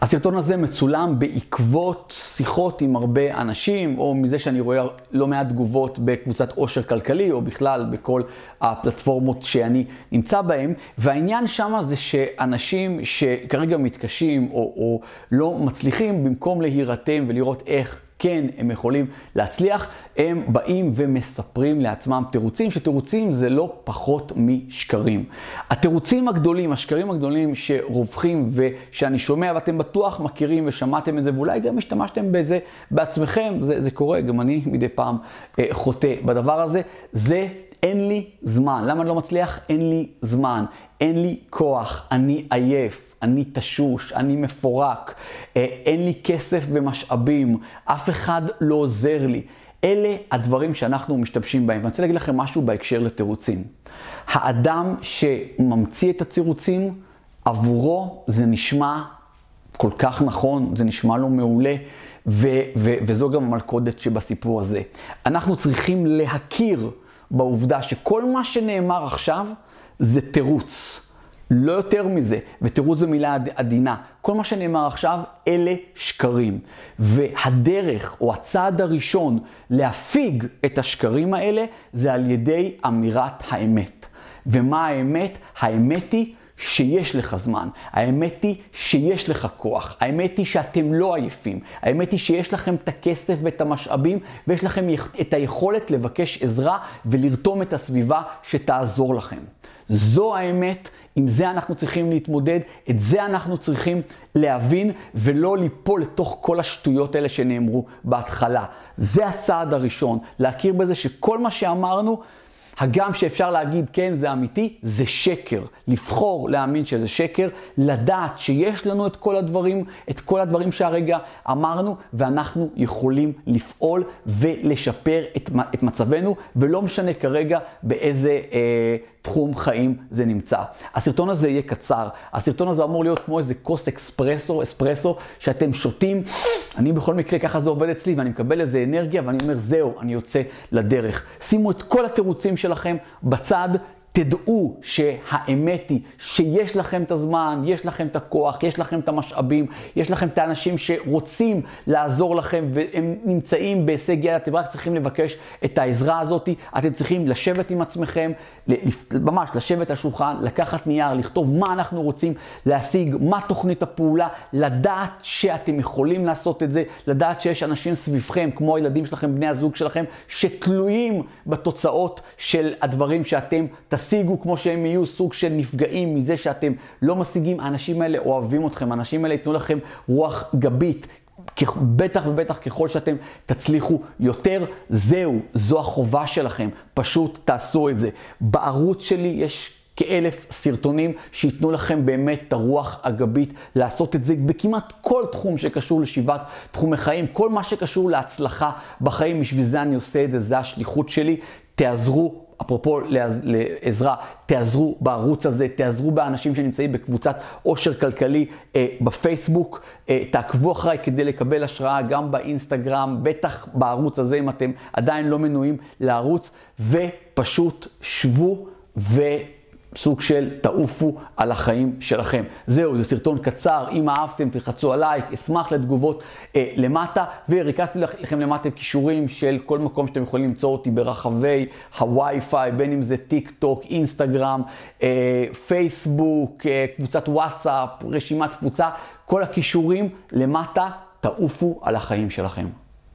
הסרטון הזה מצולם בעקבות שיחות עם הרבה אנשים, או מזה שאני רואה לא מעט תגובות בקבוצת עושר כלכלי, או בכלל בכל הפלטפורמות שאני נמצא בהן, והעניין שם זה שאנשים שכרגע מתקשים או, או לא מצליחים, במקום להירתם ולראות איך כן, הם יכולים להצליח, הם באים ומספרים לעצמם תירוצים, שתירוצים זה לא פחות משקרים. התירוצים הגדולים, השקרים הגדולים שרווחים ושאני שומע, ואתם בטוח מכירים ושמעתם את זה, ואולי גם השתמשתם בזה בעצמכם, זה, זה קורה, גם אני מדי פעם אה, חוטא בדבר הזה, זה אין לי זמן. למה אני לא מצליח? אין לי זמן, אין לי כוח, אני עייף. אני תשוש, אני מפורק, אה, אין לי כסף ומשאבים, אף אחד לא עוזר לי. אלה הדברים שאנחנו משתמשים בהם. ואני רוצה להגיד לכם משהו בהקשר לתירוצים. האדם שממציא את התירוצים, עבורו זה נשמע כל כך נכון, זה נשמע לו מעולה, ו- ו- וזו גם המלכודת שבסיפור הזה. אנחנו צריכים להכיר בעובדה שכל מה שנאמר עכשיו זה תירוץ. לא יותר מזה, ותראו זו מילה עדינה. כל מה שנאמר עכשיו, אלה שקרים. והדרך, או הצעד הראשון להפיג את השקרים האלה, זה על ידי אמירת האמת. ומה האמת? האמת היא שיש לך זמן. האמת היא שיש לך כוח. האמת היא שאתם לא עייפים. האמת היא שיש לכם את הכסף ואת המשאבים, ויש לכם את היכולת לבקש עזרה ולרתום את הסביבה שתעזור לכם. זו האמת, עם זה אנחנו צריכים להתמודד, את זה אנחנו צריכים להבין ולא ליפול לתוך כל השטויות האלה שנאמרו בהתחלה. זה הצעד הראשון, להכיר בזה שכל מה שאמרנו הגם שאפשר להגיד כן זה אמיתי, זה שקר. לבחור להאמין שזה שקר, לדעת שיש לנו את כל הדברים, את כל הדברים שהרגע אמרנו, ואנחנו יכולים לפעול ולשפר את, את מצבנו, ולא משנה כרגע באיזה אה, תחום חיים זה נמצא. הסרטון הזה יהיה קצר. הסרטון הזה אמור להיות כמו איזה כוס אקספרסו, אספרסו, שאתם שותים. אני בכל מקרה, ככה זה עובד אצלי, ואני מקבל איזה אנרגיה, ואני אומר, זהו, אני יוצא לדרך. שימו את כל התירוצים שלכם בצד, תדעו שהאמת היא שיש לכם את הזמן, יש לכם את הכוח, יש לכם את המשאבים, יש לכם את האנשים שרוצים לעזור לכם והם נמצאים בהישג יד, אתם רק צריכים לבקש את העזרה הזאת, אתם צריכים לשבת עם עצמכם, ממש לשבת על שולחן, לקחת נייר, לכתוב מה אנחנו רוצים להשיג, מה תוכנית הפעולה, לדעת שאתם יכולים לעשות את זה, לדעת שיש אנשים סביבכם, כמו הילדים שלכם, בני הזוג שלכם, שתלויים בתוצאות של הדברים שאתם תשיגו. תשיגו כמו שהם יהיו סוג של נפגעים מזה שאתם לא משיגים, האנשים האלה אוהבים אתכם, האנשים האלה ייתנו לכם רוח גבית. בטח ובטח ככל שאתם תצליחו יותר, זהו, זו החובה שלכם, פשוט תעשו את זה. בערוץ שלי יש כאלף סרטונים שייתנו לכם באמת את הרוח הגבית לעשות את זה בכמעט כל תחום שקשור לשבעת תחומי חיים, כל מה שקשור להצלחה בחיים, בשביל זה אני עושה את זה, זה השליחות שלי. תעזרו אפרופו לעזרה, תעזרו בערוץ הזה, תעזרו באנשים שנמצאים בקבוצת עושר כלכלי אה, בפייסבוק, אה, תעקבו אחריי כדי לקבל השראה גם באינסטגרם, בטח בערוץ הזה אם אתם עדיין לא מנויים לערוץ, ופשוט שבו ו... סוג של תעופו על החיים שלכם. זהו, זה סרטון קצר, אם אהבתם תלחצו על לייק, אשמח לתגובות אה, למטה, וריכזתי לכם למטה קישורים של כל מקום שאתם יכולים למצוא אותי ברחבי הווי-פיי, בין אם זה טיק טוק, אינסטגרם, אה, פייסבוק, אה, קבוצת וואטסאפ, רשימת תפוצה, כל הקישורים למטה, תעופו על החיים שלכם.